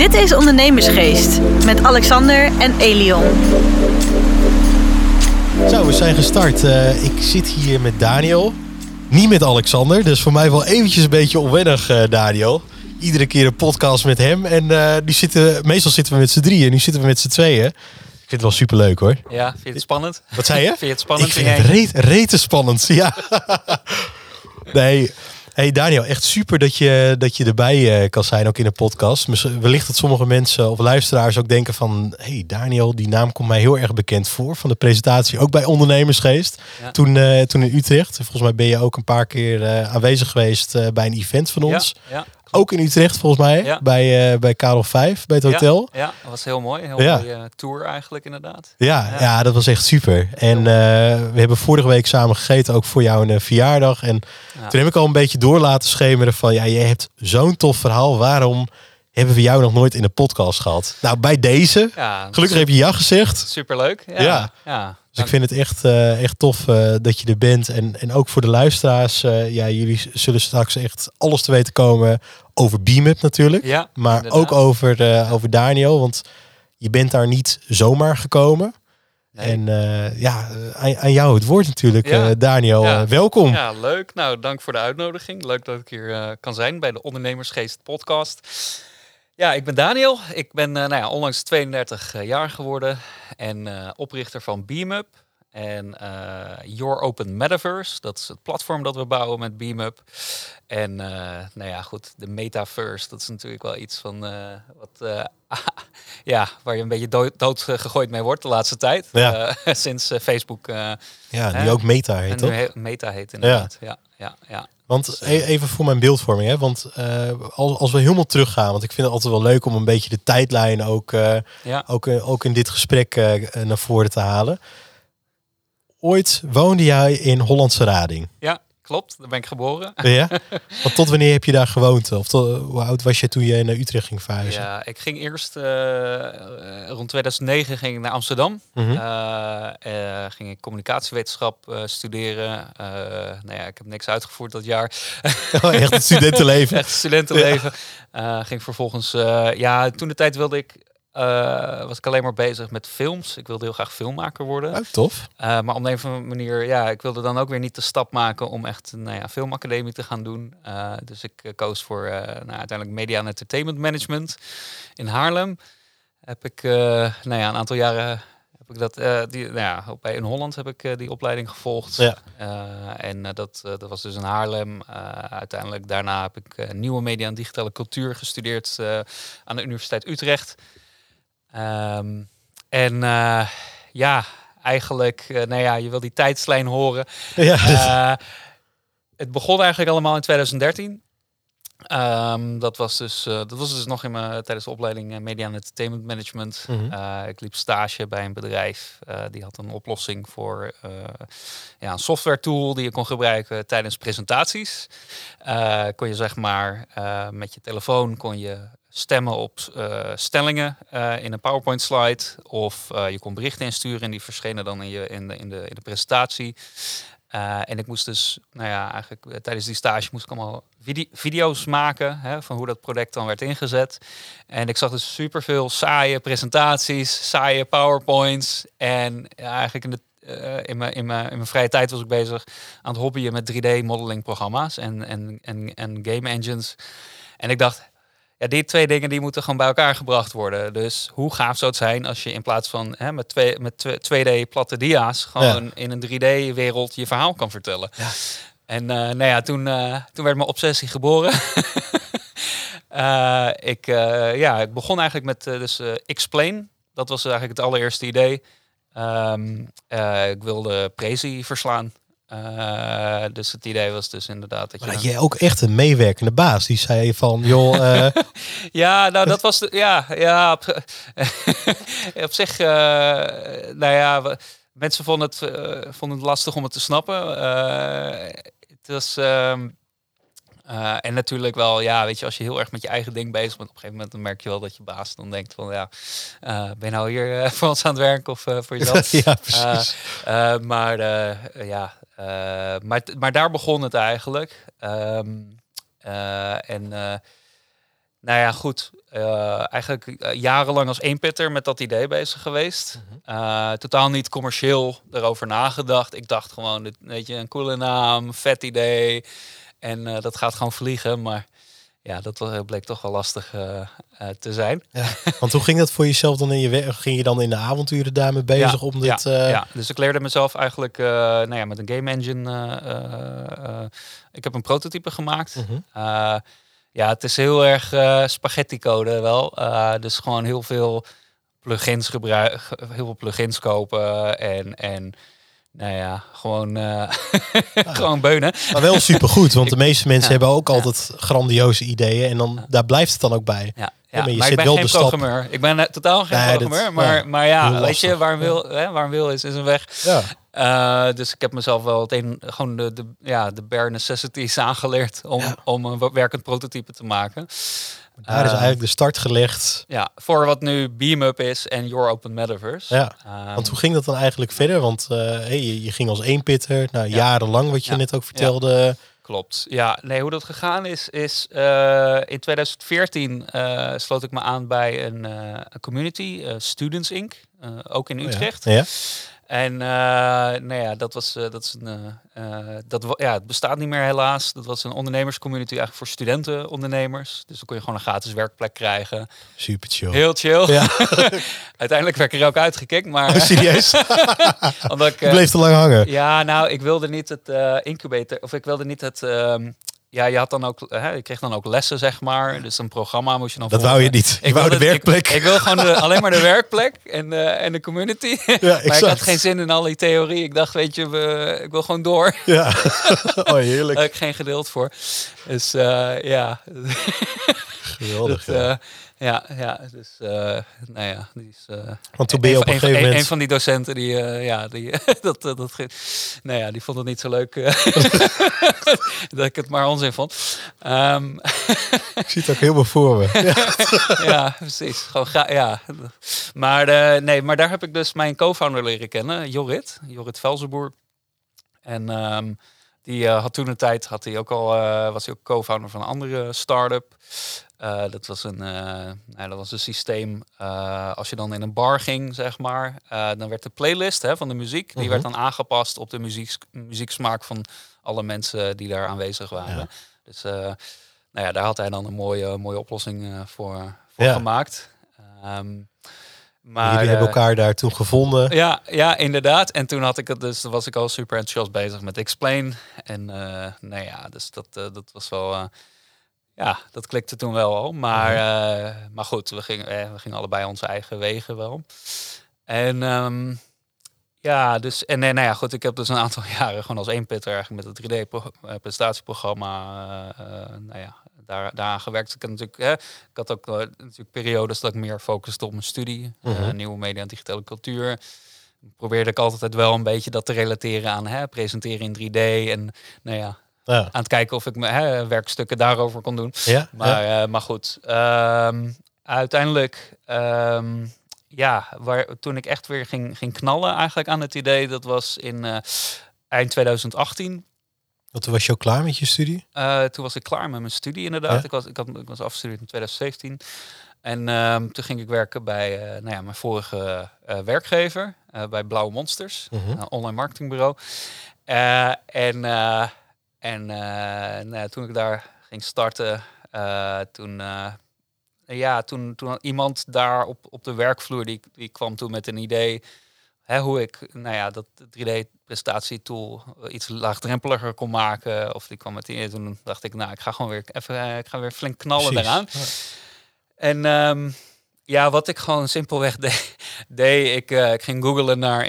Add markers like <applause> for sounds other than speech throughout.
Dit is Ondernemersgeest met Alexander en Elion. Zo, we zijn gestart. Uh, ik zit hier met Daniel. Niet met Alexander, dus voor mij wel eventjes een beetje onwennig, uh, Daniel. Iedere keer een podcast met hem. En uh, die zitten, meestal zitten we met z'n drieën, nu zitten we met z'n tweeën. Ik vind het wel superleuk hoor. Ja, vind je het spannend? Wat zei je? vind je het spannend? Ik vind het reet, rete spannend, <laughs> ja. nee, Hey Daniel, echt super dat je, dat je erbij uh, kan zijn, ook in de podcast. Wellicht dat sommige mensen of luisteraars ook denken van... hey Daniel, die naam komt mij heel erg bekend voor van de presentatie. Ook bij Ondernemersgeest, toen, uh, toen in Utrecht. Volgens mij ben je ook een paar keer uh, aanwezig geweest bij een event van ons. Ja, ja. Ook in Utrecht volgens mij, ja. bij, uh, bij Karel 5, bij het hotel. Ja, ja, dat was heel mooi. Heel ja. mooie tour eigenlijk inderdaad. Ja, ja. dat was echt super. En uh, we hebben vorige week samen gegeten, ook voor jou een verjaardag. En toen heb ik al een beetje door laten schemeren van... ja, je hebt zo'n tof verhaal. Waarom hebben we jou nog nooit in de podcast gehad? Nou, bij deze. Gelukkig heb je ja gezegd. Superleuk. Ja. ja. Dus ik vind het echt, uh, echt tof uh, dat je er bent. En, en ook voor de luisteraars. Uh, ja, jullie zullen straks echt alles te weten komen over Beamup natuurlijk. Ja, maar inderdaad. ook over, over Daniel. Want je bent daar niet zomaar gekomen. Nee. En ja, aan, aan, jou het woord natuurlijk, ja. Daniel. Ja. welkom. Ja, leuk. Nou, dank voor de uitnodiging. Leuk dat ik hier kan zijn bij de Ondernemersgeest podcast. Ja, ik ben Daniel. Ik ben uh, nou ja, onlangs 32 uh, jaar geworden en uh, oprichter van Beamup en Your Open Metaverse. Dat is het platform dat we bouwen met Beamup. En nou ja, goed, de metaverse, dat is natuurlijk wel iets van wat, <laughs> ja, waar je een beetje dood, dood gegooid mee wordt de laatste tijd. Ja. <laughs> sinds Facebook. ja, nu ook Meta heet, toch? Meta heet inderdaad, ja, ja, ja. ja. Want e even voor mijn beeldvorming, hè? want uh, als, als we helemaal teruggaan, want ik vind het altijd wel leuk om een beetje de tijdlijn ook, uh, ja. ook, ook in dit gesprek naar voren te halen. Ooit woonde jij in Hollandse Rading. Ja, klopt. Daar ben ik geboren. Ja? Want tot wanneer heb je daar gewoond? Of tot, hoe oud was je toen je naar Utrecht ging verhuizen? Ja, ik ging eerst rond 2009 ging ik naar Amsterdam. Mhm. Mm -hmm. ging ik communicatiewetenschap studeren. nou ja, ik heb niks uitgevoerd dat jaar. <laughs> Oh, echt het studentenleven. <laughs> echt studentenleven. Ja. ging vervolgens, ja, toen de tijd wilde ik uh, was ik alleen maar bezig met films. Ik wilde heel graag filmmaker worden. Oh, tof. Uh, maar op een of andere manier, ja, ik wilde dan ook weer niet de stap maken om echt een nou ja, filmacademie te gaan doen. Uh, dus ik koos voor nou, uiteindelijk Media en Entertainment Management in Haarlem. Heb ik nou ja, een aantal jaren heb ik dat, die, nou ja, bij in Holland heb ik die opleiding gevolgd. Ja. en dat, dat was dus in Haarlem. uiteindelijk daarna heb ik nieuwe media en digitale cultuur gestudeerd aan de Universiteit Utrecht. Um, en uh, ja, eigenlijk, uh, nou ja, je wil die tijdslijn horen. <laughs> Ja. Uh, het begon eigenlijk allemaal in 2013. Um, dat, was dus, dat was dus nog in mijn, tijdens de opleiding Media en Entertainment Management. Mhm. Mm -hmm. ik liep stage bij een bedrijf. die had een oplossing voor ja, een software tool die je kon gebruiken tijdens presentaties. kon je zeg maar met je telefoon kon je stemmen op uh, stellingen uh, in een PowerPoint slide. Of uh, je kon berichten insturen en die verschenen dan in, je, in, de, in, de, in de presentatie. en ik moest dus, nou ja, eigenlijk tijdens die stage moest ik allemaal vide video's maken hè, van hoe dat product dan werd ingezet. En ik zag dus superveel saaie presentaties, saaie PowerPoints. En eigenlijk in de in, mijn, in, mijn, in mijn vrije tijd was ik bezig aan het hobbyen met 3D-modeling programma's en, en, en, en game engines. En ik dacht, ja, die twee dingen die moeten gewoon bij elkaar gebracht worden. Dus hoe gaaf zou het zijn als je in plaats van hè, met, twee, met 2D platte dia's gewoon ja. in een 3D-wereld je verhaal kan vertellen. Ja. En uh, nou ja, toen, uh, toen werd mijn obsessie geboren. uh, <laughs> ik, ja, ik begon eigenlijk met dus, Explain. Dat was eigenlijk het allereerste idee. Um, ik wilde Prezi verslaan. Uh, dus het idee was dus inderdaad dat je. Jij ook echt een meewerkende baas die zei van joh. Uh... <laughs> ja, nou dat was de, ja, ja op, <laughs> op zich, uh, nou ja, mensen vonden het, vonden het lastig om het te snappen. het was. Uh, en natuurlijk wel, ja, weet je, als je heel erg met je eigen ding bezig bent, op een gegeven moment dan merk je wel dat je baas dan denkt van, ja, ben je nou hier <laughs> voor ons aan het werk of voor jezelf? ja, precies. maar ja, maar, maar daar begon het eigenlijk. Um, en nou ja, goed. Uh, eigenlijk uh, jarenlang als eenpitter met dat idee bezig geweest. Uh, totaal niet commercieel erover nagedacht. Ik dacht gewoon, dit, weet je, een coole naam, vet idee. En dat gaat gewoon vliegen. Maar ja, dat bleek toch wel lastig te zijn. Ja, want hoe ging dat voor jezelf dan in je werk? Ging je dan in de avonturen daarmee bezig ja, om dit... Ja, ja, dus ik leerde mezelf eigenlijk nou ja, met een game engine... ik heb een prototype gemaakt. -huh. Ja, het is heel erg spaghetti code wel. Dus gewoon heel veel plugins gebruiken, heel veel plugins kopen en, en nou ja, gewoon, uh, <laughs> <laughs> gewoon beunen. Maar wel supergoed, want de <laughs> meeste mensen hebben ook altijd grandioze ideeën en dan daar blijft het dan ook bij. Ja. Ja, maar, je zit ik ben wel geen programmeur. Ik ben totaal geen nee, programmeur. maar, maar ja, weet je, waar een wil, hè, waar wil is, is een weg. Ja. Uh, dus ik heb mezelf wel het een, gewoon de, de, ja, de bare necessities aangeleerd om, om een werkend prototype te maken. Daar is eigenlijk de start gelegd. Ja, voor wat nu Beamup is en Your Open Metaverse. Ja, um, want hoe ging dat dan eigenlijk verder? Want hey, je, je, ging als eenpitter, nou, ja. jarenlang wat je net ook vertelde. Klopt. Ja, nee, hoe dat gegaan is, is uh, in 2014 uh, sloot ik me aan bij een, uh, community, Students Inc., ook in Utrecht. Oh ja. ja. En uh, nou ja, dat was uh, dat is een uh, dat ja, het bestaat niet meer helaas. Dat was een ondernemerscommunity eigenlijk voor studentenondernemers. Dus dan kon je gewoon een gratis werkplek krijgen. Super chill. Heel chill. Ja. <laughs> Uiteindelijk werd ik er ook uitgekikt, maar. Oh, serieus? <laughs> omdat ik, bleef te lang hangen. Ja, nou, ik wilde niet het incubator of ik wilde niet het um, ja, je had dan ook, hè, je kreeg dan ook lessen, zeg maar. Dus een programma moest je dan. Dat wou je niet. Ik, wou de werkplek. Ik, wil gewoon de, <laughs> alleen maar de werkplek en, uh, en de community. Ja, <laughs> maar ik had geen zin in al die theorie. Ik dacht, weet je, we, ik wil gewoon door. Ja, <laughs> oh heerlijk. Daar heb ik geen geduld voor. Dus uh, ja. Geweldig. dat, ja. Ja, ja, dus uh, nou ja, die is. Uh, Want toen ben je op een, een gegeven moment. Een van die docenten die, ja, die, <laughs> dat, dat, nou ja, die vond het niet zo leuk <laughs> dat ik het maar onzin vond. Um, <laughs> ik zie het ook helemaal voor me. ja, precies. Gewoon ga, ja. Maar nee, maar daar heb ik dus mijn co-founder leren kennen, Jorrit, Jorrit Velzenboer. En um, die had toen een tijd, had hij ook al, was hij ook co-founder van een andere start-up. Uh, dat, was een, uh, nou, dat was een systeem. Uh, als je dan in een bar ging, zeg maar, dan werd de playlist hè, van de muziek, die werd dan aangepast op de muziek, muzieksmaak van alle mensen die daar aanwezig waren. Ja. Dus nou ja, daar had hij dan een mooie, mooie oplossing voor, voor ja. gemaakt. Um, maar, Jullie hebben elkaar daar toen gevonden. Ja, ja, inderdaad. En toen had ik het dus, was ik al super enthousiast bezig met Explain. En nou ja, dus dat, dat was wel ja, dat klikte toen wel al. Maar, uh, maar goed, we gingen, eh, we gingen allebei onze eigen wegen wel. En um, ja, dus en nee, nou ja, goed, ik heb dus een aantal <laughs> jaren gewoon als één pitter eigenlijk met het 3D-presentatieprogramma, uh, nou ja, daar, daaraan gewerkt. Ik, had natuurlijk, hè, ik had ook natuurlijk periodes dat ik meer focuste op mijn studie, uh -huh. nieuwe media en digitale cultuur. Probeerde ik altijd wel een beetje dat te relateren aan hè, presenteren in 3D en nou ja, ja. aan het kijken of ik mijn werkstukken daarover kon doen. Ja, maar, ja. Uh, maar goed, um, uiteindelijk, um, ja, waar, toen ik echt weer ging, ging knallen eigenlijk aan het idee, dat was in uh, eind 2018. Want toen was je ook klaar met je studie? Uh, toen was ik klaar met mijn studie inderdaad. Ik, was, ik, had, ik was afgestudeerd in 2017. En um, toen ging ik werken bij uh, nou ja, mijn vorige uh, werkgever, uh, bij Blauwe Monsters, uh -huh. online marketingbureau. en en uh, nou, toen ik daar ging starten, uh, toen, uh, ja, toen, toen iemand daar op, op de werkvloer, die, die kwam toen met een idee hè, hoe ik nou ja, dat 3D-prestatietool iets laagdrempeliger kon maken. Of die kwam met die toen dacht ik, nou, ik ga gewoon weer even, ik ga weer flink knallen Precies. eraan. Ja. En um, ja, wat ik gewoon simpelweg <laughs> deed, ik, uh, ik ging googlen naar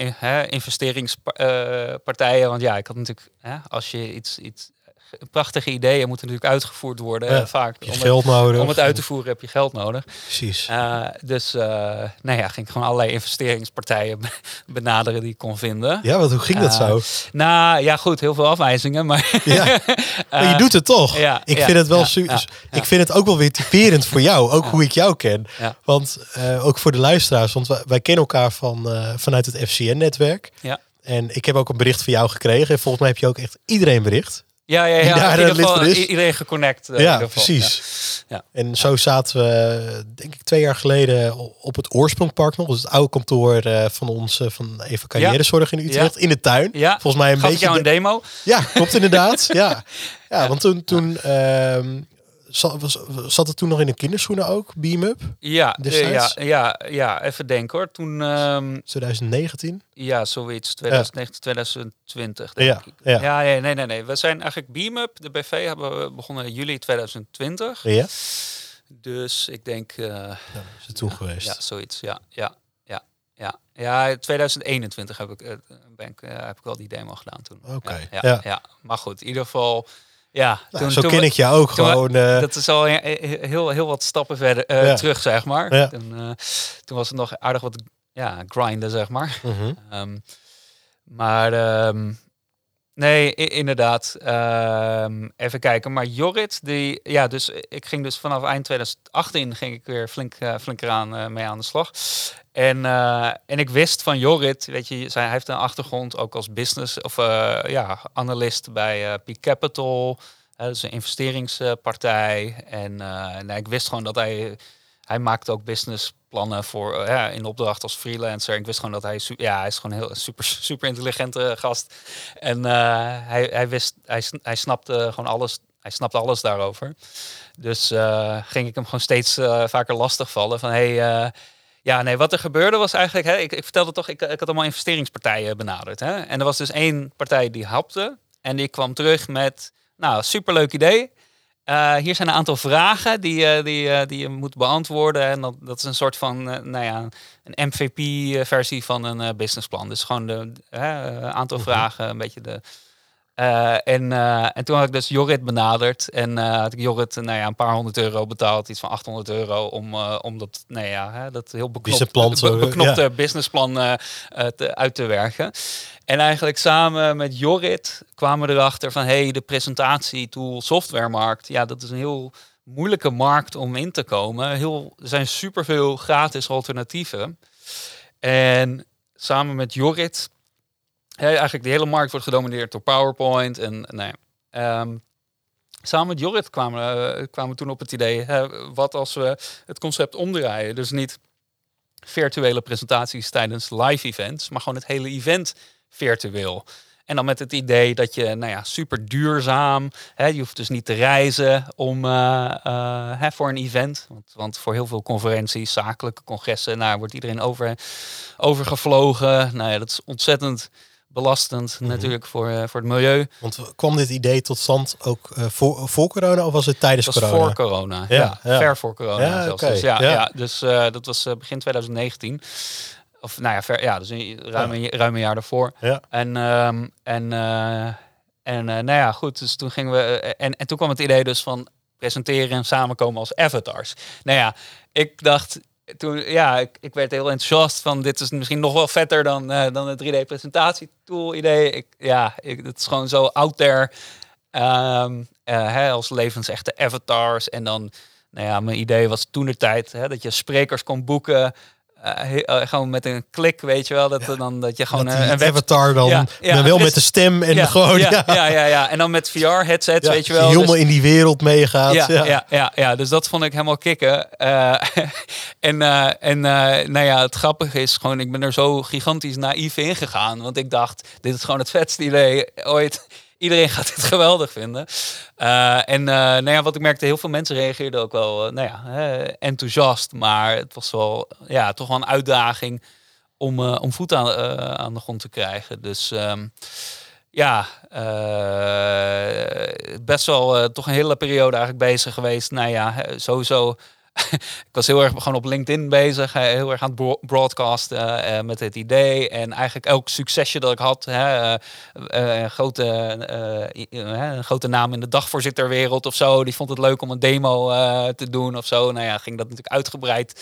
investeringspartijen. Uh, want ja, ik had natuurlijk, hè, als je iets, iets prachtige ideeën moeten natuurlijk uitgevoerd worden. Ja, vaak om geld het, nodig. Om het uit te voeren heb je geld nodig. Precies. Uh, dus uh, nou ja, ging ik gewoon allerlei investeringspartijen benaderen die ik kon vinden. Ja, wat hoe ging dat zo? Nou ja, goed, heel veel afwijzingen, maar. <laughs> ja. <laughs> maar je doet het toch. Ja, ik vind het wel super. Ik vind het ook wel weer typerend voor jou, ook hoe ik jou ken. Want ook voor de luisteraars, want wij, wij kennen elkaar van, vanuit het FCN-netwerk. Ja. En ik heb ook een bericht van jou gekregen. En volgens mij heb je ook echt iedereen bericht. Ja, ja, ja. Daar in ieder geval, is. iedereen geconnect. Uh, ja, precies. Ja. En zo zaten we, denk ik, twee jaar geleden op het Oorsprongpark nog. Dus het oude kantoor eh, van ons, eh, van Eva Carrièrezorg in Utrecht, in de tuin. Ja. Volgens mij een Gaf beetje... jou een de- demo? Ja, klopt inderdaad. <laughs> ja. ja, want toen, toen ehm, zat, was, zat het toen nog in de kinderschoenen ook, Beam Up, Ja, ja, ja, ja, even denken hoor. Toen, ehm, 2019. ja, zoiets, 2019, 2020 denk Ja, ik. ja. Ja, nee, nee, nee, nee. We zijn eigenlijk Beam Up, de BV, hebben we begonnen in juli 2020. Ja, Dus ik denk, eh, ja is het toen geweest. ja, zoiets, ja, ja, ja, ja. Ja, 2021 heb ik, eh, ben ik, eh, heb ik wel die demo gedaan toen. Oké, Ja, ja, ja. ja. maar goed, in ieder geval, ja. Nou, zo toen ken we- ik je ook toen gewoon. eh, dat is al he- he- heel, heel wat stappen verder eh, Ja. terug, zeg maar. Ja. Toen, eh, toen was het nog aardig wat ja, grinden, zeg maar. mhm. Ehm, maar ehm, nee, inderdaad. Ehm, even kijken. Maar Jorrit, die, ja, dus ik ging dus vanaf eind 2018 ging ik weer flink, eh, flink eraan eh, mee aan de slag. En, eh, en ik wist van Jorrit, weet je, hij heeft een achtergrond ook als business of ja, analist bij Peak Capital. dat is een investeringspartij. En nee, ik wist gewoon dat hij hij maakt ook businessplannen voor eh, ja, in opdracht als freelancer. Ik wist gewoon dat hij ja, hij is gewoon heel super <laughs> super intelligente gast. En eh, hij, hij wist hij, hij snapte gewoon alles. Hij snapte alles daarover. Dus eh, ging ik hem gewoon steeds eh, vaker lastigvallen van hey eh, ja, nee, wat er gebeurde was eigenlijk, hè, ik, ik vertelde toch, ik, ik had allemaal investeringspartijen benaderd. Hè, en er was dus één partij die hapte en die kwam terug met, nou, superleuk idee. Eh, hier zijn een aantal vragen die, eh, die, eh, die je moet beantwoorden. En dat, dat is een soort van, nou ja, een MVP-versie van een businessplan. Dus gewoon de eh, aantal vragen, een beetje de. Eh, en, eh, en toen had ik dus Jorrit benaderd. En eh, had ik Jorrit nou ja, een paar honderd euro betaald. Iets van 800 euro om, om dat, nou ja, hè, dat heel beknopt, be- beknopte ja. businessplan te, uit te werken. En eigenlijk samen met Jorrit kwamen we erachter van... hey, de presentatietool softwaremarkt... ja, dat is een heel moeilijke markt om in te komen. Heel, er zijn superveel gratis alternatieven. En samen met Jorrit... hè, eigenlijk de hele markt wordt gedomineerd door PowerPoint. En nou ja, ehm, samen met Jorrit kwamen, eh, kwamen we toen op het idee... wat als we het concept omdraaien? Dus niet virtuele presentaties tijdens live events... maar gewoon het hele event virtueel. En dan met het idee dat je, nou ja, super duurzaam. Hè, je hoeft dus niet te reizen om, eh, eh, hè, voor een event. Want, want voor heel veel conferenties, zakelijke congressen, nou, wordt iedereen over, overgevlogen. Nou ja, dat is ontzettend belastend Mhm. natuurlijk voor, eh, voor het milieu. Want kwam dit idee tot stand ook eh, voor, voor corona of was het tijdens Dat was corona? voor corona. Ja, Ja, ja. ver voor corona Ja, zelfs. Dus, ja, ja. dus eh, dat was begin 2019. Of nou ja, ver, ja dus een, ruim, een, ruim een jaar daarvoor. Ja. En, ehm, en, en nou ja, goed. Dus toen gingen we. en, en toen kwam het idee dus van presenteren en samenkomen als avatars. Nou ja, ik dacht. Toen, ja, ik, ik werd heel enthousiast van dit is misschien nog wel vetter dan, eh, dan het 3D-presentatietool idee. Ik, ja, ik, het is gewoon zo out there. Ehm, eh, hè, als levensechte avatars. En dan, nou ja, mijn idee was toen de tijd dat je sprekers kon boeken. Eh, eh, gewoon met een klik, weet je wel. Dat, er dan, dat je gewoon dat een, avatar dan, Ja, ja, maar wel met de stem en ja, gewoon ja, <laughs> ja, ja, ja, ja. En dan met VR-headsets, ja, weet je wel. helemaal Dus- in die wereld meegaat. ja, Ja, ja. Ja, ja, dus dat vond ik helemaal kicken. Eh, <laughs> en eh, en eh, nou ja, het grappige is gewoon, ik ben er zo gigantisch naïef in gegaan. Want ik dacht, dit is gewoon het vetste idee ooit. Iedereen gaat dit <laughs> geweldig vinden. Eh, en eh, nou ja, wat ik merkte, heel veel mensen reageerden ook wel eh, nou ja, enthousiast. Maar het was wel ja, toch wel een uitdaging om, om voet aan, aan de grond te krijgen. Dus ehm, ja, best wel toch een hele periode eigenlijk bezig geweest. Nou ja, sowieso. <laughs> ik was heel erg gewoon op LinkedIn bezig, eh, heel erg aan het bro- broadcasten eh, met het idee. En eigenlijk elk succesje dat ik had, hè, eh, een, grote, een grote naam in de dagvoorzitterwereld of zo, die vond het leuk om een demo te doen of zo. Nou ja, ging dat natuurlijk uitgebreid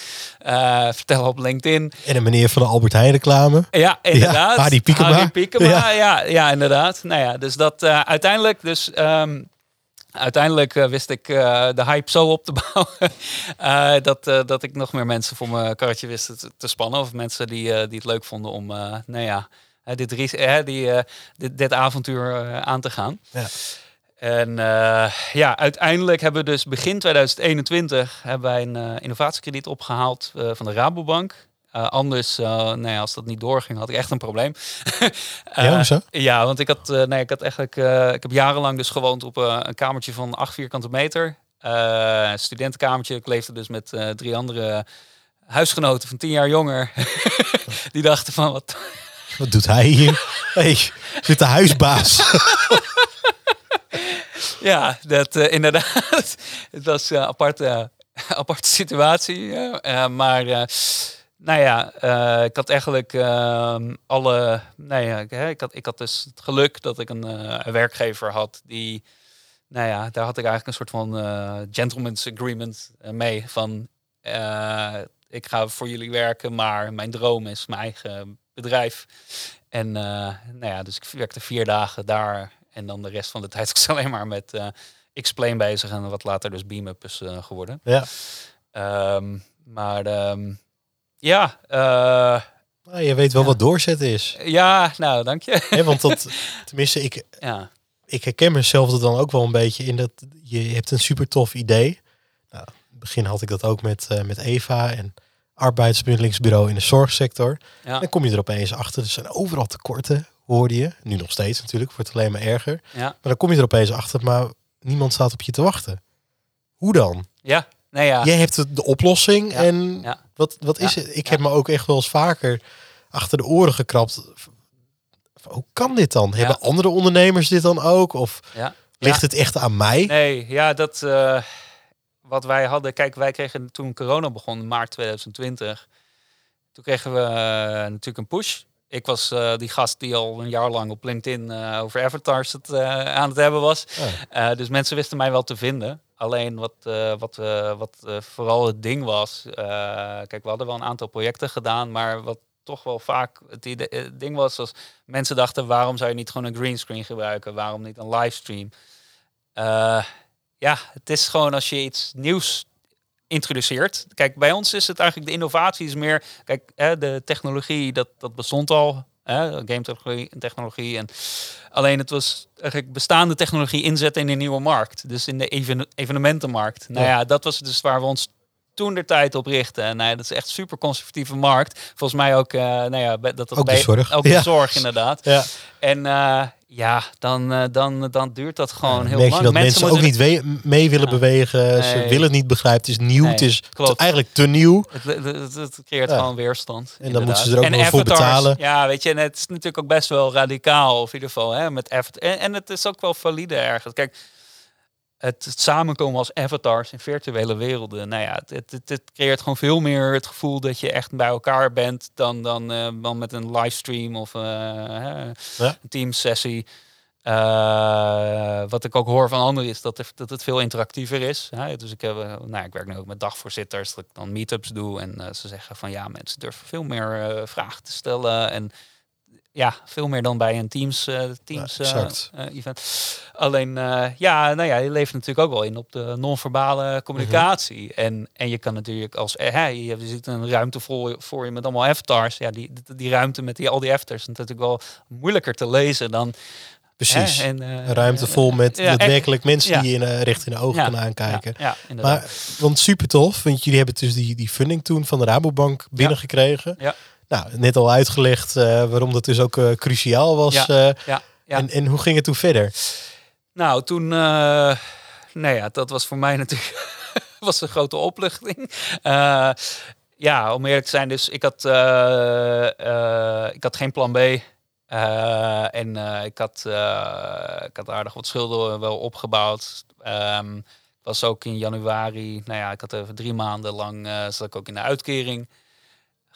vertellen op LinkedIn. En een meneer van de Albert Heijn reclame. Ja, inderdaad. Harry Piekema. Harry Piekema, Ja. ja. Ja, inderdaad. Nou ja, dus dat uiteindelijk, dus ehm, uiteindelijk eh, wist ik eh, de hype zo op te <laughs> bouwen eh, dat, dat ik nog meer mensen voor mijn karretje wist te, te spannen of mensen die, die het leuk vonden om, nou ja, dit, ris- die, dit, dit avontuur aan te gaan. Ja. En uh, ja, uiteindelijk hebben we dus begin 2021 hebben wij een uh, innovatiekrediet opgehaald uh, van de Rabobank. Anders, nou ja, als dat niet doorging, had ik echt een probleem. <laughs> ja, zo? ja, want ik had, nee, ik had eigenlijk, ik heb jarenlang dus gewoond op een kamertje van acht vierkante meter. studentenkamertje. Ik leefde dus met drie andere huisgenoten van tien jaar jonger. <laughs> Die dachten van, wat... Wat doet hij hier? <laughs> hey, zit de huisbaas. ja, dat uh, inderdaad. Het was een aparte, aparte situatie. Uh, maar nou ja, ik had eigenlijk ehm, alle. Nou ja, ik, had, ik had dus het geluk dat ik een, een, werkgever had die. Nou ja, daar had ik eigenlijk een soort van gentleman's agreement mee. Van ik ga voor jullie werken, maar mijn droom is mijn eigen bedrijf. En nou ja, dus ik werkte vier dagen daar en dan de rest van de <laughs> tijd is ik alleen maar met Explain bezig en wat later dus BeamUp is uh, geworden. Ja. Um, maar um, ja. Uh, nou, je weet wel ja. wat doorzetten is. Ja, nou, dank je. Want dat, <laughs> tenminste, ik, ja. ik herken mezelf er dan ook wel een beetje in dat je hebt een super tof idee. Nou, in het begin had ik dat ook met, uh, met Eva en arbeidsbemiddelingsbureau in de zorgsector. Ja. Dan kom je er opeens achter, er zijn overal tekorten hoorde je. Nu nog steeds natuurlijk, wordt alleen maar erger. Ja. Maar dan kom je er opeens achter, maar niemand staat op je te wachten. Hoe dan? Ja, nee ja. Jij hebt de oplossing en ja. wat, wat is het? Ik heb me ook echt wel eens vaker achter de oren gekrapt. Hoe kan dit dan? Hebben andere ondernemers dit dan ook? Of ligt het echt aan mij? Nee, ja, dat uh, wat wij hadden. Kijk, wij kregen toen corona begon, maart 2020. Toen kregen we uh, natuurlijk een push ik was uh, die gast die al een jaar lang op LinkedIn over avatars het, aan het hebben was. Dus mensen wisten mij wel te vinden. Alleen wat, wat, wat vooral het ding was. kijk, we hadden wel een aantal projecten gedaan, maar wat toch wel vaak het, idee, ding was, als mensen dachten: waarom zou je niet gewoon een greenscreen gebruiken? Waarom niet een livestream? ja, het is gewoon als je iets nieuws introduceert. Kijk, bij ons is het eigenlijk de innovatie is meer, kijk, hè, de technologie dat, dat bestond al, hè, game technologie, technologie en alleen het was eigenlijk bestaande technologie inzetten in een nieuwe markt, dus in de even, evenementenmarkt. Nou ja, dat was dus waar we ons toen de tijd op richten. En nou ja, dat is echt super conservatieve markt. Volgens mij ook, uh, nou ja, dat dat ook de zorg. Ook de zorg inderdaad. Ja. En uh, ja, dan, uh, dan, dan duurt dat gewoon heel lang. Je dat mensen, mensen ook niet mee willen bewegen. Nee. Ze willen het niet begrijpen. Het is nieuw. Nee, het, is, het, is, eigenlijk te nieuw. Het, het, het creëert gewoon weerstand. En dan moeten ze er ook en nog voor betalen. Ja, weet je, en het is natuurlijk ook best wel radicaal. Of in ieder geval, hè, met en, en het is ook wel valide ergens. Kijk, het, het, samenkomen als avatars in virtuele werelden. Nou ja, het, het, het, creëert gewoon veel meer het gevoel dat je echt bij elkaar bent dan, dan, uh, dan met een livestream of uh, ja. een teamsessie. Uh, wat ik ook hoor van anderen is dat, dat het veel interactiever is. Hè? Dus ik, heb, nou, ik werk nu ook met dagvoorzitters, dat ik dan meetups doe. En ze zeggen van ja, mensen durven veel meer vragen te stellen. En ja, veel meer dan bij een Teams, uh, teams ja, uh, event. Alleen, ja, nou ja, je leeft natuurlijk ook wel in op de non-verbale communicatie. Mm -hmm. en, en je kan natuurlijk als, hey, je ziet een ruimte voor, voor je met allemaal avatars. Ja, die, die, ruimte met die, al die avatars is natuurlijk wel moeilijker te lezen dan Precies. En, uh, ruimte vol met ja, daadwerkelijk mensen ja. die je in, recht in de ogen ja, kan aankijken. Ja, maar, want super tof, want jullie hebben dus die, die funding toen van de Rabobank binnengekregen. Ja. Nou, net al uitgelegd uh, waarom dat dus ook uh, cruciaal was. Ja, uh, ja, ja. En, en hoe ging het toen verder? Nou, toen, nou ja, dat was voor mij <laughs> natuurlijk was een grote opluchting. ja, om eerlijk te zijn, dus ik had, ik had geen plan B. en ik, had, ik had aardig wat schulden wel opgebouwd. Um, ik was ook in januari, nou ja, ik had even drie maanden lang zat ik ook in de uitkering.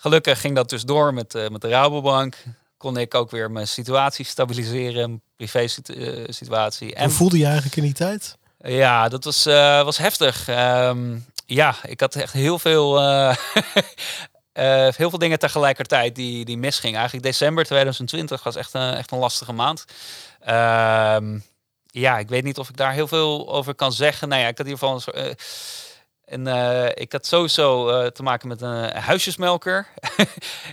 Gelukkig ging dat dus door met, uh, met de Rabobank. Kon ik ook weer mijn situatie stabiliseren, privé uh, situatie. En Hoe voelde je eigenlijk in die tijd? Ja, dat was, uh, was heftig. Um, ja, ik had echt heel veel, <laughs> heel veel dingen tegelijkertijd die, die misgingen. Eigenlijk december 2020 was echt een, echt een lastige maand. Um, ja, ik weet niet of ik daar heel veel over kan zeggen. Nou ja, ik had in ieder geval En uh, ik had sowieso uh, te maken met een huisjesmelker. <laughs>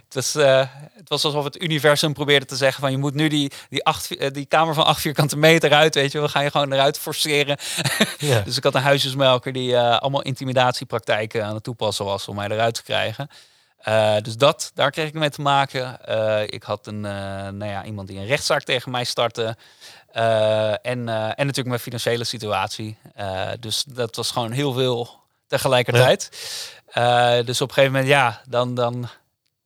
het, was, uh, het was alsof het universum probeerde te zeggen van je moet nu die, die, acht, die kamer van acht vierkante meter uit, weet je, we gaan je gewoon eruit forceren. <laughs> ja. Dus ik had een huisjesmelker die allemaal intimidatiepraktijken aan het toepassen was om mij eruit te krijgen. dus dat, daar kreeg ik mee te maken. ik had een, nou ja, iemand die een rechtszaak tegen mij startte. en, en natuurlijk mijn financiële situatie. dus dat was gewoon heel veel tegelijkertijd. dus op een gegeven moment, ja, dan, dan,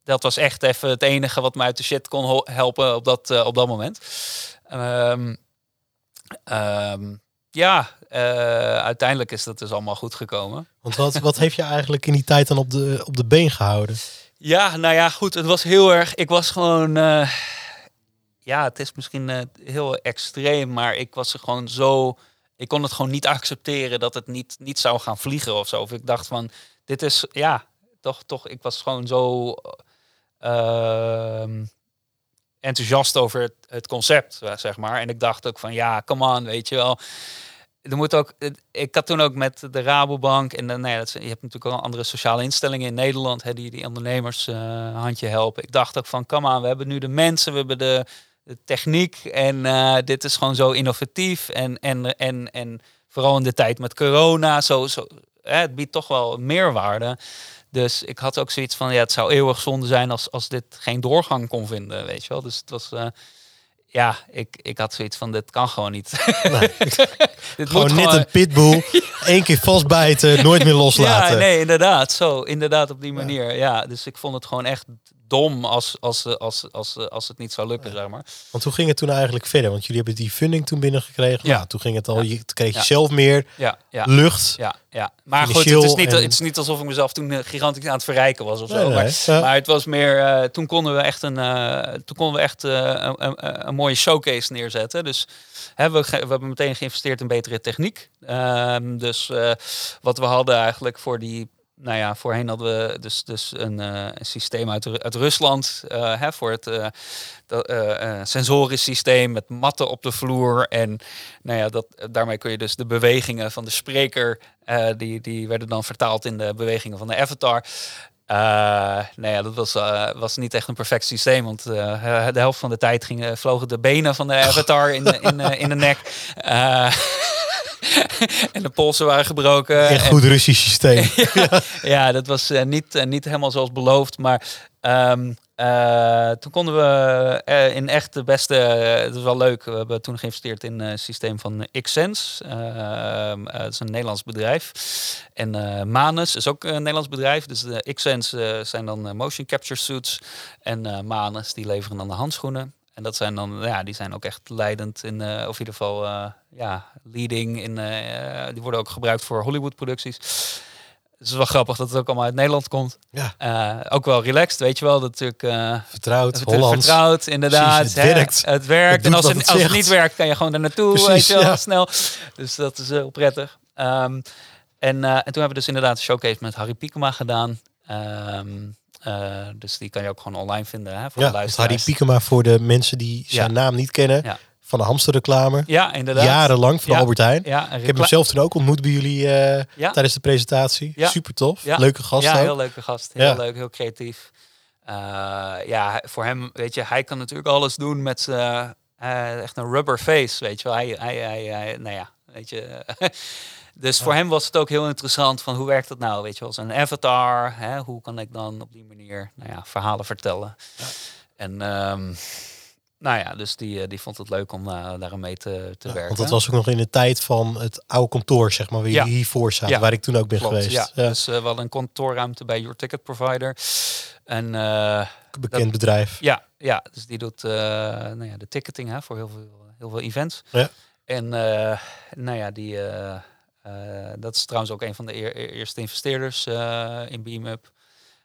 dat was echt even het enige wat mij uit de shit kon helpen op dat, op dat moment. Um, um, ja, uh, uiteindelijk is dat dus allemaal goed gekomen. Want wat, wat heeft je eigenlijk in die tijd dan op de, op de been gehouden? Ja, nou ja, goed. Het was heel erg. Ik was gewoon. Uh, ja, het is misschien heel extreem, maar ik was er gewoon zo ik kon het gewoon niet accepteren dat het niet, niet zou gaan vliegen of zo. Of ik dacht van, dit is, ja, toch, toch, ik was gewoon zo uh, enthousiast over het, concept, zeg maar. En ik dacht ook van, ja, come on, weet je wel. Er moet ook, ik had toen ook met de Rabobank en dan, nee, dat, je hebt natuurlijk ook andere sociale instellingen in Nederland hè, die die ondernemers uh, handje helpen. Ik dacht ook van, come on, we hebben nu de mensen, we hebben de, de techniek. En uh, dit is gewoon zo innovatief. En, en, en, en vooral in de tijd met corona, zo, zo, hè, het biedt toch wel meerwaarde. Dus ik had ook zoiets van, ja, het zou eeuwig zonde zijn als, als dit geen doorgang kon vinden, weet je wel. Dus het was, uh, ja, ik, ik had zoiets van, dit kan gewoon niet. Nee. <laughs> dit gewoon net een pitbull, <laughs> één keer vastbijten, nooit meer loslaten. Ja, nee, inderdaad, zo, inderdaad op die manier. Ja. ja, dus ik vond het gewoon echt dom als, als, als, als, als het niet zou lukken, zeg maar. Want hoe ging het toen eigenlijk verder? Want jullie hebben die funding toen binnengekregen. Ja. Nou, toen ging het al, je kreeg je zelf meer lucht. Ja, ja. Maar goed, het is, niet, het is niet alsof ik mezelf toen eh, gigantisch aan het verrijken was of zo. maar, maar, het was meer, uh, toen konden we echt een, uh, toen konden we echt uh, een, een, een, mooie showcase neerzetten. Dus hebben we, we hebben meteen geïnvesteerd in betere techniek. Um, dus wat we hadden eigenlijk voor die nou ja, voorheen hadden we dus, dus een, uh, een systeem uit, uit Rusland uh, hè, voor het uh, sensorisch systeem met matten op de vloer. En nou ja, dat, daarmee kun je dus de bewegingen van de spreker, die, die werden dan vertaald in de bewegingen van de avatar. nou ja, dat was, was niet echt een perfect systeem, want de helft van de tijd gingen, vlogen de benen van de <laughs> avatar in in, in de nek. <laughs> <laughs> en de polsen waren gebroken. Echt goed Russisch systeem. <laughs> ja, ja, dat was uh, niet, uh, niet helemaal zoals beloofd. Maar um, uh, toen konden we in echt de beste. Het is wel leuk. We hebben toen geïnvesteerd in een systeem van Xsense. Ehm, dat is een Nederlands bedrijf. En Manus is ook een Nederlands bedrijf. Dus de Xsense zijn dan motion capture suits. En Manus die leveren dan de handschoenen. En dat zijn dan, ja, die zijn ook echt leidend in, uh, of in ieder geval, uh, ja, leading in, uh, die worden ook gebruikt voor Hollywood-producties. Het is wel grappig dat het ook allemaal uit Nederland komt. Ja. ook wel relaxed, weet je wel. Dat natuurlijk. vertrouwd, Hollands. Vertrouwd, inderdaad. Precies, het werkt. Het werkt. en als het, als het niet werkt, kan je gewoon er naartoe, Precies, weet je wel, ja. snel. Dus dat is heel prettig. Um, en, en toen hebben we dus inderdaad een showcase met Harry Piekema gedaan. Um, uh, dus die kan je ook gewoon online vinden. Hè, voor ja, de Harry Piekema voor de mensen die zijn ja. naam niet kennen. Ja. Van de hamsterreclame. Ja, inderdaad. Jarenlang van. Albert Heijn. Ja, ik heb hem zelf toen ook ontmoet bij jullie uh, tijdens de presentatie. Super tof. Leuke gast. Ja, heel leuke gast. Heel leuk, heel creatief. Uh, ja, voor hem, weet je, hij kan natuurlijk alles doen met echt een rubber face, weet je wel. Hij, hij, hij, hij nou ja, weet je. <laughs> Dus voor hem was het ook heel interessant van hoe werkt dat nou, weet je wel, als een avatar, hè, hoe kan ik dan op die manier, nou ja, verhalen vertellen. Ja. En um, nou ja, dus die, eh, die vond het leuk om uh, daar mee te, te werken. Want dat was ook nog in de tijd van het oude kantoor, zeg maar, waar je hiervoor zat, ja. waar ik toen ook ben Klopt, geweest. Ja, dus uh, wel een kantoorruimte bij Your Ticket Provider. En, Bekend dat, bedrijf. Ja, ja, dus die doet nou ja, de ticketing hè, voor heel veel, heel veel events. Ja. En nou ja, die dat is trouwens ook een van de eer, eerste investeerders uh, in BeamUp.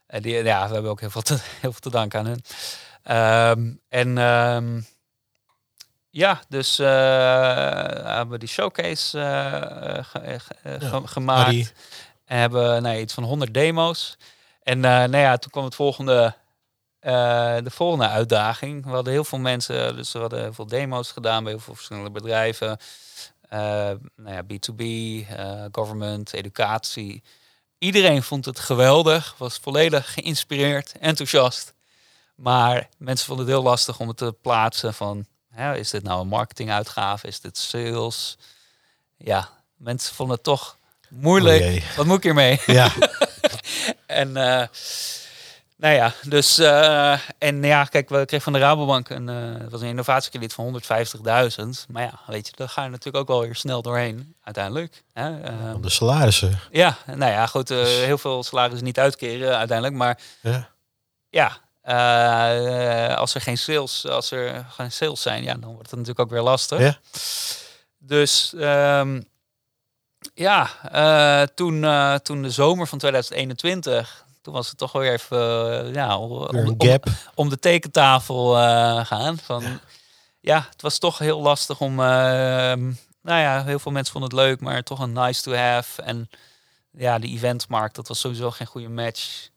Uh, die, ja, we hebben ook heel veel te, <laughs> heel veel te danken aan hen. Um, en um, ja, dus hebben we die showcase ge, ja, gemaakt. En hebben nou, iets van 100 demo's. En nou ja, toen kwam het volgende, de volgende uitdaging. We hadden heel veel mensen, dus we hadden heel veel demo's gedaan bij heel veel verschillende bedrijven. Uh, nou ja, B2B, uh, eh, government, educatie. Iedereen vond het geweldig, was volledig geïnspireerd, enthousiast. Maar mensen vonden het heel lastig om het te plaatsen van, hè, is dit nou een marketinguitgave, is dit sales? Ja, mensen vonden het toch moeilijk. Oh. Wat moet ik hiermee? Ja, <laughs> En eh, nou ja, dus eh, en ja, kijk, we kregen van de Rabobank een, het was een innovatiekrediet van 150.000. Maar ja, weet je, daar ga je natuurlijk ook wel weer snel doorheen uiteindelijk. Hè? Eh, om de salarissen. ja, nou ja, goed, eh, heel veel salarissen niet uitkeren uiteindelijk, maar Ja. ja. als er geen sales, als er geen sales zijn, ja, dan wordt het natuurlijk ook weer lastig. Ja. Dus ehm, ja, toen, toen de zomer van 2021, toen was het toch weer even eh, ja, om, om- de tekentafel eh, gaan. Van, ja. het was toch heel lastig om. ehm, nou ja, heel veel mensen vonden het leuk, maar toch een nice to have. En ja, de eventmarkt, dat was sowieso geen goede match.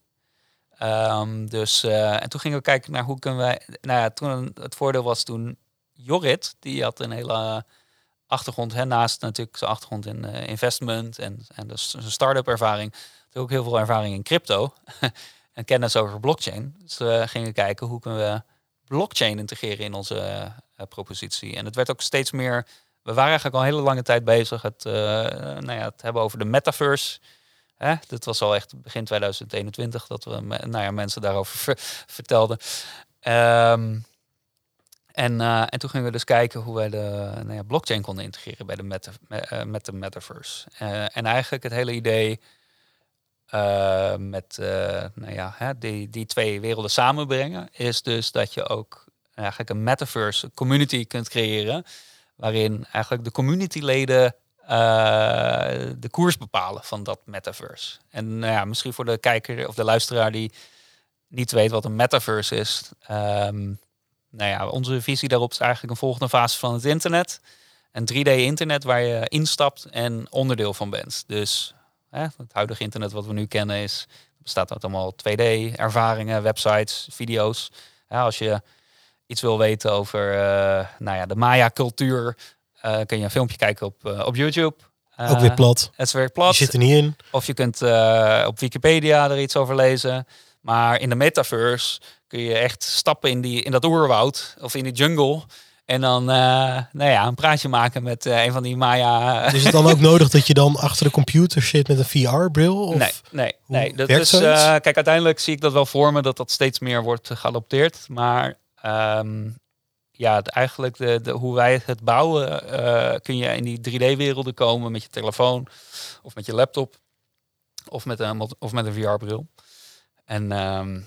Ehm, dus, eh, en toen gingen we kijken naar hoe kunnen wij. Nou ja, toen het voordeel was toen Jorrit, die had een hele achtergrond, hè, naast natuurlijk zijn achtergrond in eh, investment en, en dus zijn start-up ervaring, ook heel veel ervaring in crypto <laughs> en kennis over blockchain. Dus we gingen kijken hoe kunnen we blockchain integreren in onze eh, propositie. En het werd ook steeds meer. We waren eigenlijk al een hele lange tijd bezig het, eh, nou ja, het hebben over de metaverse. Hè? Was al echt begin 2021 dat we nou ja, mensen daarover ver- vertelden. Ehm, en, eh, en toen gingen we dus kijken hoe wij de nou ja, blockchain konden integreren bij de meta, me- met de metaverse. En eigenlijk het hele idee eh, met eh, nou ja, hè, die, die twee werelden samenbrengen, is dus dat je ook eigenlijk een metaverse community kunt creëren, waarin eigenlijk de communityleden eh, de koers bepalen van dat metaverse. En nou ja, misschien voor de kijker of de luisteraar die niet weet wat een metaverse is. ehm, nou ja, onze visie daarop is eigenlijk een volgende fase van het internet. Een 3D-internet waar je instapt en onderdeel van bent. Dus hè, het huidige internet wat we nu kennen is, bestaat uit allemaal 2D-ervaringen, websites, video's. Ja, als je iets wil weten over eh, nou ja, de Maya-cultuur, eh, kun je een filmpje kijken op, eh, op YouTube. Ook weer plat. Het is weer Je plat. zit er niet in. Of je kunt op Wikipedia er iets over lezen. Maar in de metaverse kun je echt stappen in, die, in dat oerwoud of in die jungle. En dan eh, nou ja, een praatje maken met eh, een van die Maya. Is het dan ook <laughs> nodig dat je dan achter de computer zit met een VR-bril? Nee, nee, nee. Dat is, eh, kijk, uiteindelijk zie ik dat wel voor me dat dat steeds meer wordt geadopteerd. Maar ehm, ja, het, eigenlijk de, de, hoe wij het bouwen, kun je in die 3D-werelden komen met je telefoon of met je laptop of met een, of met een VR-bril. En ehm,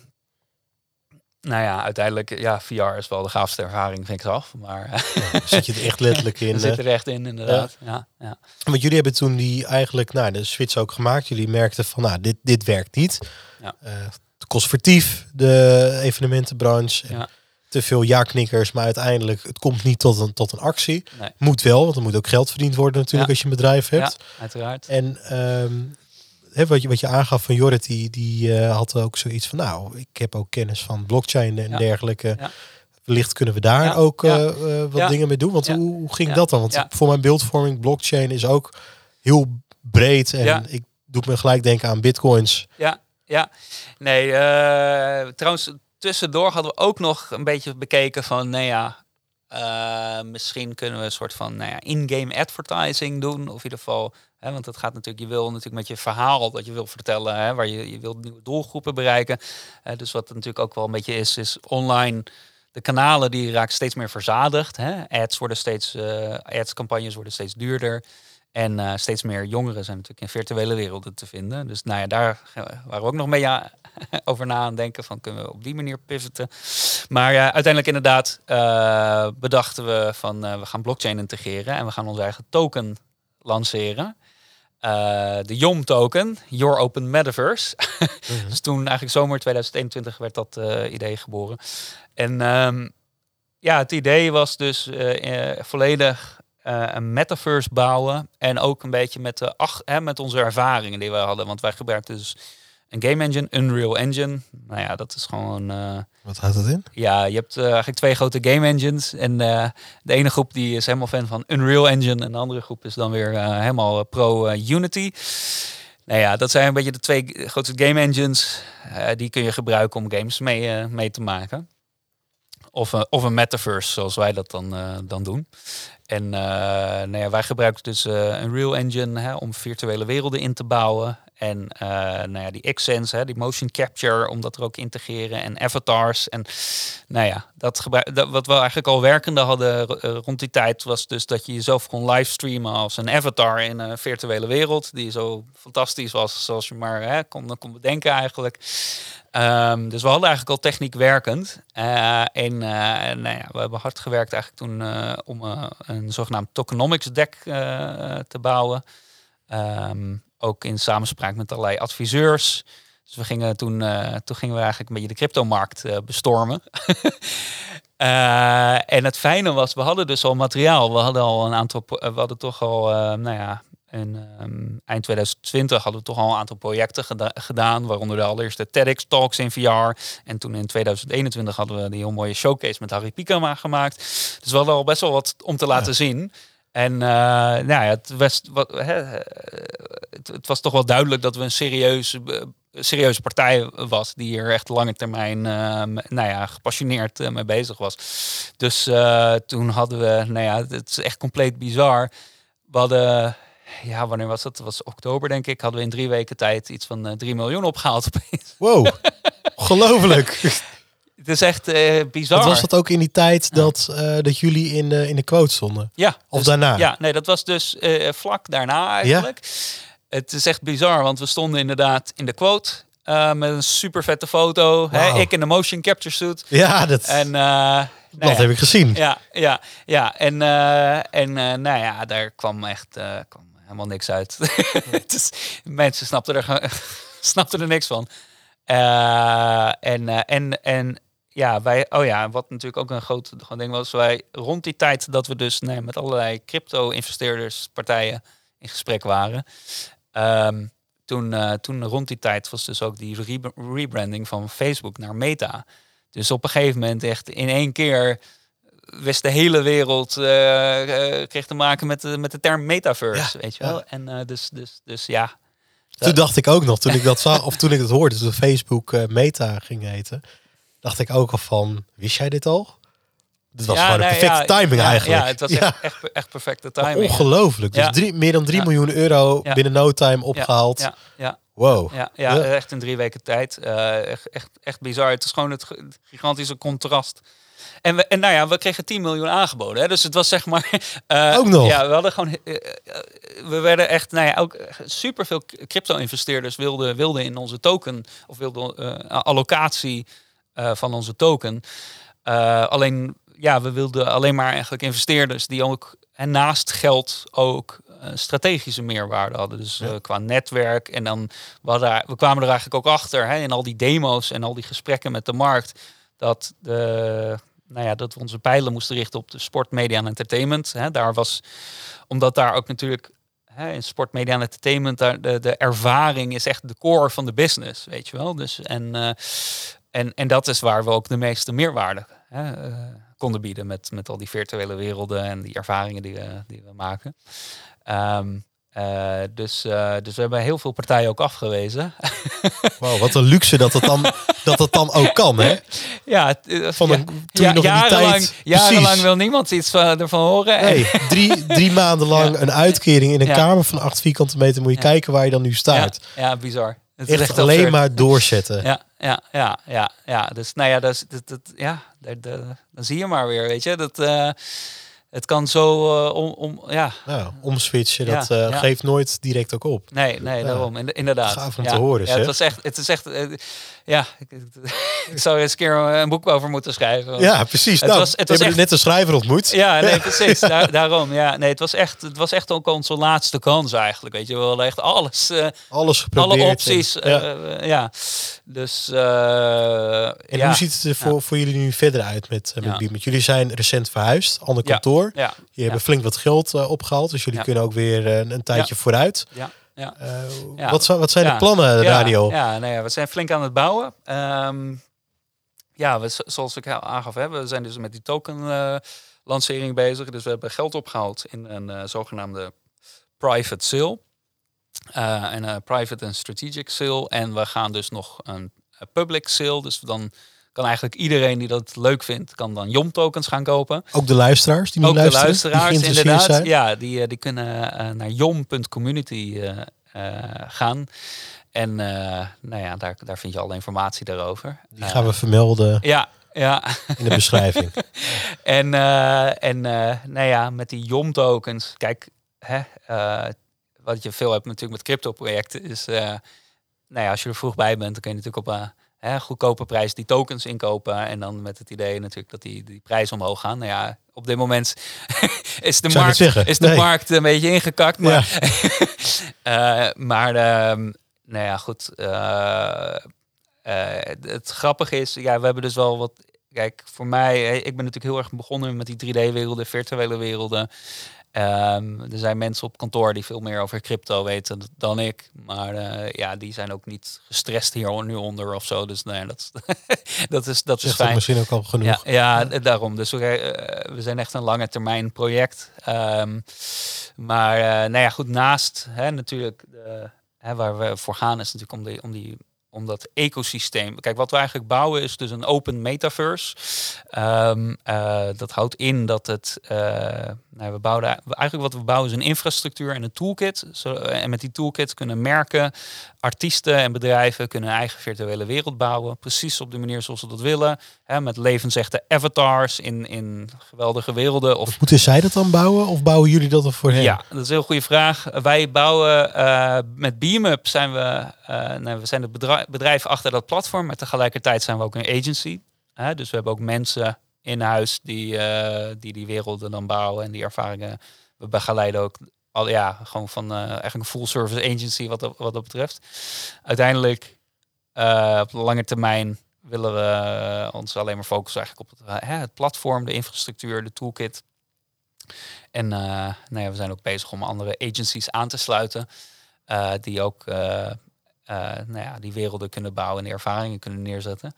nou ja, uiteindelijk, ja, VR is wel de gaafste ervaring, vind ik zelf. Maar Ja, zit je er echt letterlijk <laughs> in. zit eh. er echt in, inderdaad. Ja, ja. Want jullie hebben toen die eigenlijk, nou, de switch ook gemaakt. Jullie merkten van, nou, dit, dit werkt niet. Ja. Eh, het kost vertief, de evenementenbranche. En Ja. Te veel ja-knikkers, maar uiteindelijk, het komt niet tot een, tot een actie. Nee. Moet wel, want er moet ook geld verdiend worden natuurlijk als je een bedrijf hebt. ja, uiteraard. En ehm, hè, wat, je, wat je aangaf van Jorrit, die, die eh, had ook zoiets van, nou, ik heb ook kennis van blockchain en Ja. dergelijke. Ja. Wellicht kunnen we daar Ja. ook eh, eh, wat dingen mee doen. Want hoe, hoe ging dat dan? Want voor mijn beeldvorming, blockchain is ook heel breed. En ik doe me gelijk denken aan bitcoins. Ja, ja. Nee, trouwens, tussendoor hadden we ook nog een beetje bekeken van, nou ja, eh, misschien kunnen we een soort van nou ja, in-game advertising doen. Of in ieder geval, hè, want het gaat natuurlijk, je wil natuurlijk met je verhaal dat je wil vertellen, hè, waar je, je wilt nieuwe doelgroepen bereiken. Eh, dus wat natuurlijk ook wel een beetje is, is online. De kanalen die raken steeds meer verzadigd. Hè? Ads worden steeds, eh ads-campagnes worden steeds duurder. En eh, steeds meer jongeren zijn natuurlijk in virtuele werelden te vinden. Dus nou ja, daar eh, waren we ook nog aan- <laughs> over na aan denken van kunnen we op die manier pivoten. Maar ja, uiteindelijk inderdaad eh, bedachten we van eh, we gaan blockchain integreren en we gaan onze eigen token lanceren. Eh, de YOM token, Your Open Metaverse. <laughs> dus toen eigenlijk zomer 2021 werd dat eh, idee geboren. En ehm, ja, het idee was dus eh, eh, volledig eh, een metaverse bouwen. En ook een beetje met, de ach, hè, met onze ervaringen die we hadden. Want wij gebruikten dus een game engine, Unreal Engine. Nou ja, dat is gewoon... eh, Wat houdt dat in? ja, je hebt eh, eigenlijk twee grote game engines. En de ene groep die is helemaal fan van Unreal Engine. En de andere groep is dan weer helemaal pro Unity. Nou ja, dat zijn een beetje de twee grootste game engines. Die kun je gebruiken om games mee, mee te maken. Of, uh, of een metaverse, zoals wij dat dan, dan doen. En nou ja, wij gebruiken dus een Real Engine hè, om virtuele werelden in te bouwen. En uh, nou ja, die Xsense, die motion capture, om dat er ook te integreren. En avatars. En nou ja, dat, dat wat we eigenlijk al werkende hadden uh, rond die tijd, was dus dat je jezelf kon livestreamen als een avatar in een virtuele wereld. Die zo fantastisch was, zoals je maar hè, kon, kon bedenken eigenlijk. Um, dus we hadden eigenlijk al techniek werkend. Uh, en nou ja, we hebben hard gewerkt eigenlijk toen om een zogenaamd tokenomics deck te bouwen. Um, ook in samenspraak met allerlei adviseurs. Dus we gingen toen, uh, toen gingen we eigenlijk een beetje de cryptomarkt uh, bestormen. uh, <laughs> en het fijne was, we hadden dus al materiaal. We hadden al een aantal, we hadden toch al, nou ja, in, um, eind 2020 hadden we toch al een aantal projecten geda gedaan, waaronder de allereerste TEDx Talks in VR. En toen in 2021 hadden we die heel mooie showcase met Harry Pikama gemaakt. Dus we hadden al best wel wat om te laten ja. zien. En uh, nou ja, het, was, wat, hè, het, het, was toch wel duidelijk dat we een serieuze, serieuze partij was die hier echt lange termijn uh, nou ja, gepassioneerd uh, mee bezig was. Dus toen hadden we, nou ja, het is echt compleet bizar. We hadden, ja, wanneer was dat? Het was oktober denk ik. Hadden we in drie weken tijd iets van 3 miljoen opgehaald. Wow, <laughs> ongelooflijk. Het is echt uh, bizar. Was dat ook in die tijd dat, uh, dat jullie in, uh, in de quote stonden? Ja. Of dus, daarna? Ja, nee, dat was dus vlak daarna eigenlijk. Ja? Het is echt bizar, want we stonden inderdaad in de quote. met een super vette foto. Wow. Hè, ik in de motion capture suit. Ja, dat, en, nou dat ja, heb ik gezien. Ja, ja, ja. En, en nou ja, daar kwam echt kwam helemaal niks uit. <laughs> dus, mensen snapten er, <laughs> snapten er niks van. en, en, en ja, wij, oh ja, wat natuurlijk ook een groot ding was, wij rond die tijd dat we dus nee, met allerlei crypto-investeerders, partijen in gesprek waren. Um, toen, uh, toen rond die tijd was dus ook die re rebranding van Facebook naar Meta. Dus op een gegeven moment echt in één keer wist de hele wereld uh, uh, kreeg te maken met de, met de term metaverse, ja, weet je wel. Ja. En dus, dus, dus ja. Toen dacht ik ook nog, toen ik dat zag, of toen ik het hoorde, dat Facebook Meta ging heten dacht ik ook al van, wist jij dit al? Dit was ja, gewoon nee, een perfecte ja, timing ja, eigenlijk. Ja, het was <laughs> echt, echt, echt perfecte timing. Ongelooflijk. Dus drie, meer dan 3 miljoen euro binnen no time opgehaald. Ja, ja, Wow. Ja, ja, echt in drie weken tijd. Uh, echt, echt, echt bizar. Het is gewoon het gigantische contrast. En, we, en nou ja, we kregen 10 miljoen aangeboden. Hè? Dus het was zeg maar. Uh, <laughs> ook nog. Ja, we hadden gewoon. Uh, we werden echt. Nou ja, ook superveel crypto-investeerders wilden, wilden in onze token. Of wilden allocatie van onze token. Uh, alleen, ja, we wilden alleen maar eigenlijk investeerders die ook en naast geld ook uh, strategische meerwaarde hadden. Dus ja. qua netwerk. En dan we, hadden, we kwamen er eigenlijk ook achter hè, in al die demo's en al die gesprekken met de markt. Dat, de, nou ja, dat we onze pijlen moesten richten op de sport, media en entertainment. Hè. Daar was, omdat daar ook natuurlijk hè, in sport, media en entertainment, daar, de, de ervaring is echt de core van de business, weet je wel. Dus en uh, en, en dat is waar we ook de meeste meerwaarde hè, uh, konden bieden met, met al die virtuele werelden en die ervaringen die we, die we maken. Um, uh, dus, uh, dus we hebben heel veel partijen ook afgewezen. <laughs> Wow, wat een luxe dat het dan, dat het dan ook kan, hè? Ja, van een, ja, nog jarenlang, tijd, jarenlang wil niemand iets van, ervan horen. Nee, drie, drie maanden lang ja. een uitkering in een ja. kamer van acht vierkante meter. Moet je kijken waar je dan nu staat. Ja, ja bizar. Het is echt, echt alleen absurd. maar doorzetten. Ja, ja, ja, ja, ja. Dus nou ja, dat, dat, dat ja, dat, dat, dan zie je maar weer, weet je. Dat, uh, het kan zo uh, om, om, ja. ja. Omswitchen, dat ja, uh, ja. geeft nooit direct ook op. Nee, nee, daarom. Inderdaad. Gaaf om te horen, ja, het was echt, het is echt, ja, ik, ik zou eens een keer een boek over moeten schrijven. Ja, precies. Het nou, was, het was echt... net een schrijver ontmoet. Ja, nee, precies. <laughs> Daar, daarom, ja. Nee, het was echt, het was echt ook onze laatste kans eigenlijk, weet je. We hadden echt alles. Uh, alles geprobeerd. Alle opties, en, ja. Uh, ja. Dus, uh, En hoe ziet het er voor, voor jullie nu verder uit met, met? Jullie zijn recent verhuisd, ander kantoor. Ja. Je hebben flink wat geld opgehaald, dus jullie kunnen ook weer een, een tijdje vooruit. Ja. Ja. Uh, ja. Wat, wat, zijn de plannen, Radio? Ja, ja, nou ja, we zijn flink aan het bouwen. Um, ja, we, zoals ik aangaf, hè, we zijn dus met die token uh, lancering bezig. Dus we hebben geld opgehaald in een uh, zogenaamde private sale. en een private en strategic sale. En we gaan dus nog een public sale. Dus dan kan eigenlijk iedereen die dat leuk vindt, kan dan JOM tokens gaan kopen. Ook de luisteraars die nu Ook luisteren? de luisteraars, die inderdaad. zijn? Ja, die, eh, die kunnen uh, naar jom.community uh, gaan. En nou ja, daar, daar vind je alle informatie daarover. Die gaan we vermelden. Ja, ja. In de beschrijving. <laughs> en en nou ja, met die JOM tokens, kijk, hè, wat je veel hebt natuurlijk met crypto projecten is, nou ja, als je er vroeg bij bent, dan kun je natuurlijk op hè, goedkope prijs die tokens inkopen. En dan met het idee natuurlijk dat die, die prijs omhoog gaan. Nou ja, op dit moment <laughs> is de, markt, is de markt een beetje ingekakt. Maar, ja. uh, <laughs> maar uh, nou ja, goed. Uh, het grappige is, ja, we hebben dus wel wat. Kijk, voor mij, ik ben natuurlijk heel erg begonnen met die 3D-werelden, virtuele werelden. Um, er zijn mensen op kantoor die veel meer over crypto weten dan ik. Maar uh, ja, die zijn ook niet gestrest hier nu onder of zo. Dus nee, dat, <laughs> dat is, dat is fijn. misschien ook al genoeg. Ja, ja, daarom. Dus we, uh, we zijn echt een lange termijn project. Um, maar uh, nou ja, goed, naast hè, natuurlijk de, hè, waar we voor gaan is natuurlijk om om die om dat ecosysteem. Kijk, wat we eigenlijk bouwen is dus een open metaverse. Um, uh, dat houdt in dat het. Uh, nou, we bouwen eigenlijk wat we bouwen is een infrastructuur en een toolkit. Zo, en met die toolkit kunnen merken, artiesten en bedrijven kunnen een eigen virtuele wereld bouwen. Precies op de manier zoals ze dat willen. Hè, met levensechte avatars in, in geweldige werelden. Of... Moeten zij dat dan bouwen of bouwen jullie dat er voor hen? Ja, dat is een heel goede vraag. Wij bouwen uh, met BeamUp zijn we, nou, we zijn het bedrijf, bedrijf achter dat platform, maar tegelijkertijd zijn we ook een agency. Hè, dus we hebben ook mensen in huis die, die die werelden dan bouwen en die ervaringen. We begeleiden ook al ja, gewoon van uh, eigenlijk een full service agency wat dat, wat dat betreft. Uiteindelijk op de lange termijn willen we ons alleen maar focussen eigenlijk op het, het platform, de infrastructuur, de toolkit. En nou ja, we zijn ook bezig om andere agencies aan te sluiten die ook nou ja, die werelden kunnen bouwen en ervaringen kunnen neerzetten.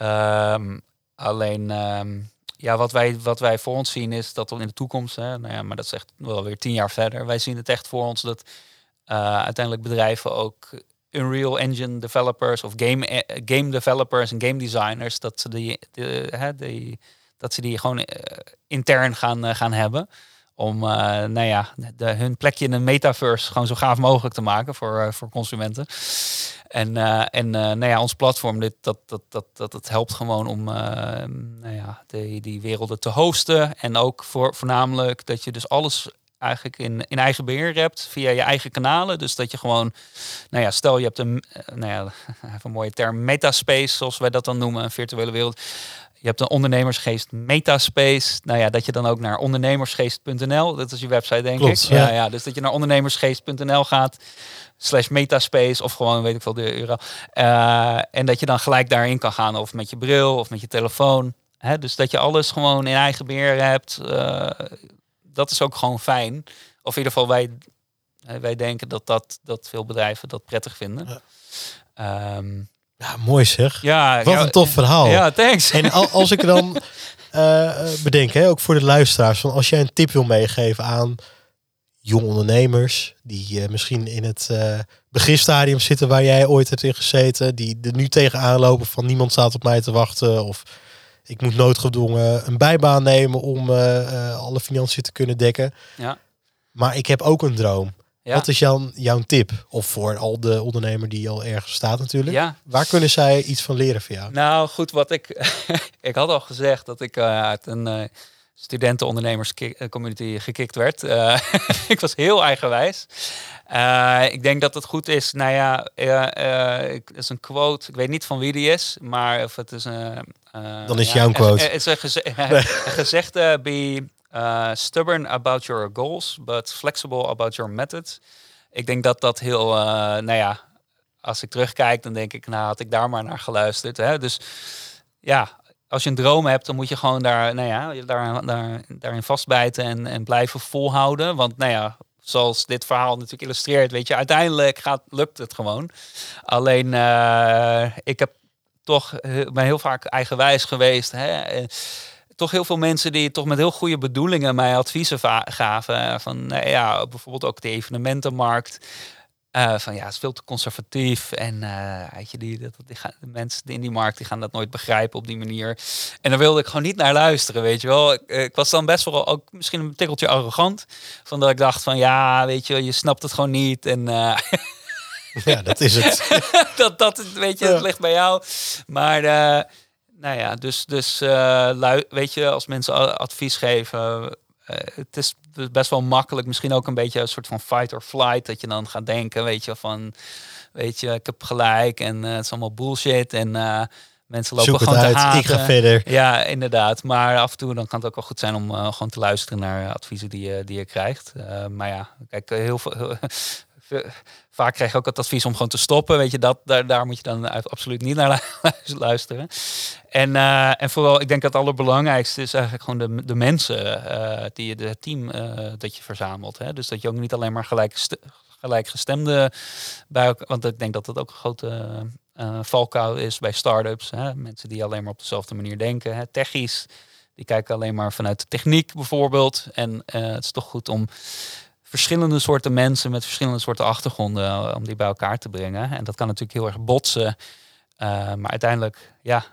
Um, alleen um, ja, wat wij, wat wij voor ons zien is dat in de toekomst, hè, nou ja, maar dat is echt wel weer tien jaar verder. Wij zien het echt voor ons dat uh, uiteindelijk bedrijven ook Unreal Engine developers of game, uh, game developers en game designers, dat ze die, dat ze die gewoon intern gaan, gaan hebben. Om nou ja, hun plekje in een metaverse gewoon zo gaaf mogelijk te maken voor, voor consumenten. En, uh, en nou ja, ons platform, dit, dat, dat, dat, dat, dat helpt gewoon om nou ja, die, die werelden te hosten. En ook voor, voornamelijk dat je dus alles eigenlijk in, in eigen beheer hebt via je eigen kanalen. Dus dat je gewoon, nou ja, stel je hebt een, nou ja, <laughs> een mooie term, metaspace, zoals wij dat dan noemen, een virtuele wereld. Je hebt een ondernemersgeest metaspace. Nou ja, dat je dan ook naar ondernemersgeest.nl, dat is je website denk Klopt, ik. ja. Ja, ja, dus dat je naar ondernemersgeest.nl gaat slash metaspace of gewoon weet ik veel de euro. Uh, en dat je dan gelijk daarin kan gaan of met je bril of met je telefoon. Hè? Dus dat je alles gewoon in eigen beheer hebt. Uh, dat is ook gewoon fijn. Of in ieder geval wij, wij denken dat, dat, dat veel bedrijven dat prettig vinden. Ja. Um, ja, mooi zeg. Ja, Wat ja, een tof verhaal. Ja, thanks. En als ik dan uh, <laughs> bedenk, hè, ook voor de luisteraars, van als jij een tip wil meegeven aan jonge ondernemers die uh, misschien in het uh, beginstadium zitten waar jij ooit hebt in gezeten, die er nu tegenaan lopen van niemand staat op mij te wachten of ik moet noodgedwongen een bijbaan nemen om alle financiën te kunnen dekken. Ja. Maar ik heb ook een droom. Ja. Wat is jouw, jouw tip? Of voor al de ondernemer die al ergens staat natuurlijk. Ja. Waar kunnen zij iets van leren van jou? Nou goed, wat ik... <laughs> ik had al gezegd dat ik uit een studentenondernemers-community gekikt werd. Uh, <laughs> ik was heel eigenwijs. Uh, ik denk dat het goed is. Nou ja, uh, het is een quote. Ik weet niet van wie die is, maar of het is een. Dan is ja, jouw quote. Het is een, geze <laughs> een gezegde: be stubborn about your goals, but flexible about your methods. Ik denk dat dat heel, nou ja, als ik terugkijk, dan denk ik, nou had ik daar maar naar geluisterd. Hè? Dus ja, als je een droom hebt, dan moet je gewoon daar, nou ja, daar, daar, daarin vastbijten en, en blijven volhouden. Want nou ja, zoals dit verhaal natuurlijk illustreert, weet je, uiteindelijk gaat, lukt het gewoon. Alleen, uh, ik heb toch, ben heel vaak eigenwijs geweest. Hè? Toch heel veel mensen die toch met heel goede bedoelingen mij adviezen gaven. Van, nou ja, bijvoorbeeld ook de evenementenmarkt. Eh, van ja, het is veel te conservatief. En eh, weet je, die, dat, die gaan, de mensen in die markt die gaan dat nooit begrijpen op die manier. En daar wilde ik gewoon niet naar luisteren, weet je wel. Ik, ik was dan best wel ook misschien een tikkeltje arrogant. Van dat ik dacht van ja, weet je, je snapt het gewoon niet. En uh, ja, dat is het. <laughs> dat, dat, weet je, het ligt bij jou. Maar nou ja, dus, dus weet je, als mensen advies geven, het is best wel makkelijk. Misschien ook een beetje een soort van fight or flight. Dat je dan gaat denken, weet je, van... Weet je, ik heb gelijk en uh, het is allemaal bullshit. En uh, mensen lopen Zoek gewoon het te uit, haten. ik ga verder. Ja, inderdaad. Maar af en toe dan kan het ook wel goed zijn om uh, gewoon te luisteren naar adviezen die je, die je krijgt. maar ja, kijk, heel veel... <laughs> Vaak krijg je ook het advies om gewoon te stoppen. Weet je, dat, daar, daar moet je dan absoluut niet naar <laughs> luisteren. En, uh, en vooral, ik denk dat het allerbelangrijkste is eigenlijk gewoon de, de mensen, uh, die, de team uh, dat je verzamelt. Hè? Dus dat je ook niet alleen maar gelijk, gelijkgestemde bij elkaar, want ik denk dat dat ook een grote valkuil is bij start-ups. Hè? Mensen die alleen maar op dezelfde manier denken. Hè? Die kijken alleen maar vanuit de techniek bijvoorbeeld. En het is toch goed om verschillende soorten mensen met verschillende soorten achtergronden om die bij elkaar te brengen. En dat kan natuurlijk heel erg botsen. maar uiteindelijk, ja,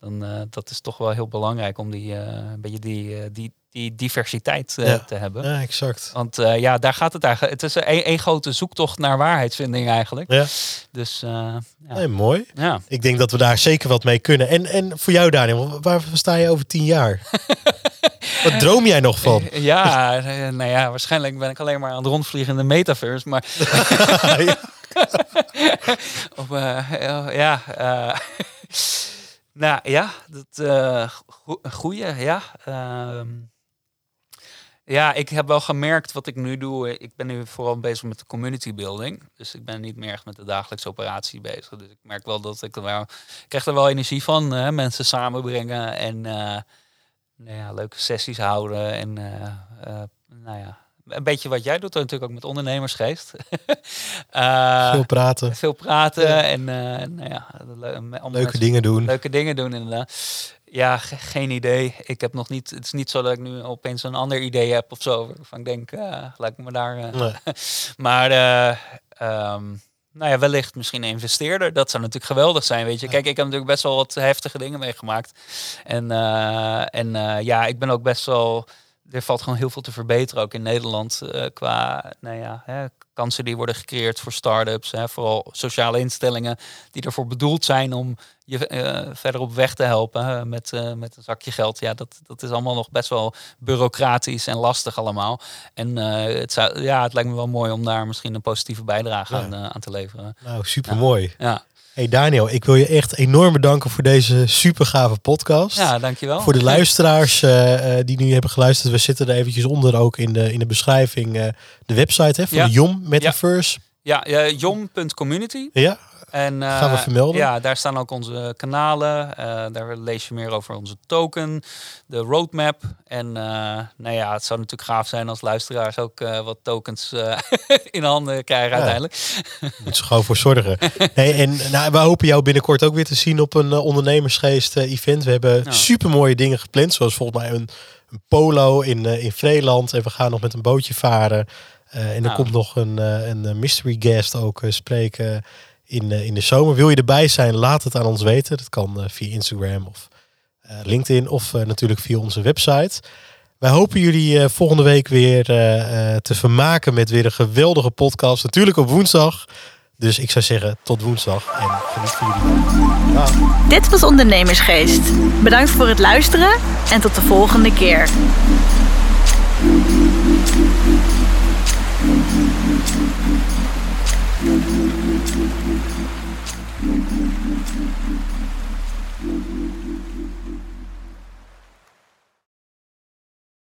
dan uh, dat is toch wel heel belangrijk om die, een beetje die, die, die diversiteit ja. te hebben. Ja, exact. Want ja, daar gaat het eigenlijk. Het is een, een grote zoektocht naar waarheidsvinding eigenlijk. Ja. Dus ja. Nee, mooi. Ja. Ik denk dat we daar zeker wat mee kunnen. En, en voor jou, Daniel, waar sta je over tien jaar? <laughs> Wat droom jij nog van? Ja, nou ja, waarschijnlijk ben ik alleen maar aan het rondvliegen in de metaverse. Maar. <laughs> ja. Of, ja. <laughs> Nou ja, dat uh, goeie, ja. Uh, ja, ik heb wel gemerkt wat ik nu doe. Ik ben nu vooral bezig met de community building. Dus ik ben niet meer echt met de dagelijkse operatie bezig. Dus ik merk wel dat ik er wel, ik krijg er wel energie van. Hè? Mensen samenbrengen en uh, nou ja, leuke sessies houden. En nou ja, een beetje wat jij doet, natuurlijk ook met ondernemersgeest. uh, <laughs> veel praten. Veel praten ja. en uh, nou ja, leuke mensen, dingen doen. Leuke dingen doen inderdaad. Ja, ge geen idee. Ik heb nog niet. Het is niet zo dat ik nu opeens een ander idee heb of zo. Van ik denk, uh, laat ik me daar. Nee. <laughs> maar um, nou ja, wellicht misschien een investeerder. Dat zou natuurlijk geweldig zijn, weet je. Kijk, ik heb natuurlijk best wel wat heftige dingen meegemaakt. En, en ja, ik ben ook best wel er valt gewoon heel veel te verbeteren, ook in Nederland, uh, qua nou ja, hè, kansen die worden gecreëerd voor start-ups. Hè, vooral sociale instellingen die ervoor bedoeld zijn om je uh, verder op weg te helpen hè, met, uh, met een zakje geld. Ja, dat, dat is allemaal nog best wel bureaucratisch en lastig allemaal. En het, zou, ja, het lijkt me wel mooi om daar misschien een positieve bijdrage ja. aan, aan, te leveren. Nou, super mooi. Ja. Hey Daniel, ik wil je echt enorm bedanken voor deze super gave podcast. Ja, dankjewel. Voor de luisteraars uh, die nu hebben geluisterd, we zitten er eventjes onder ook in de, in de beschrijving uh, de website hè, van ja. de Jom Metaverse. Ja, ja jom.community. Ja, en, uh, gaan we vermelden. Ja, daar staan ook onze kanalen. Uh, daar lees je meer over onze token, de roadmap. En uh, nou ja, het zou natuurlijk gaaf zijn als luisteraars ook wat tokens <laughs> in handen krijgen ja. uiteindelijk. <laughs> Moet ze gewoon voor zorgen. <laughs> hey, en nou, we hopen jou binnenkort ook weer te zien op een ondernemersgeest event. We hebben super mooie dingen gepland, zoals volgens mij een, een polo in, in Vreeland. En we gaan nog met een bootje varen. en er Nou. komt nog een, een mystery guest ook spreken in, uh, in de zomer. Wil je erbij zijn, laat het aan ons weten. Dat kan uh, via Instagram of uh, LinkedIn of natuurlijk via onze website. Wij hopen jullie volgende week weer te vermaken met weer een geweldige podcast. Natuurlijk op woensdag. Dus ik zou zeggen tot woensdag en geniet jullie. dag. Dit was Ondernemersgeest. Bedankt voor het luisteren en tot de volgende keer.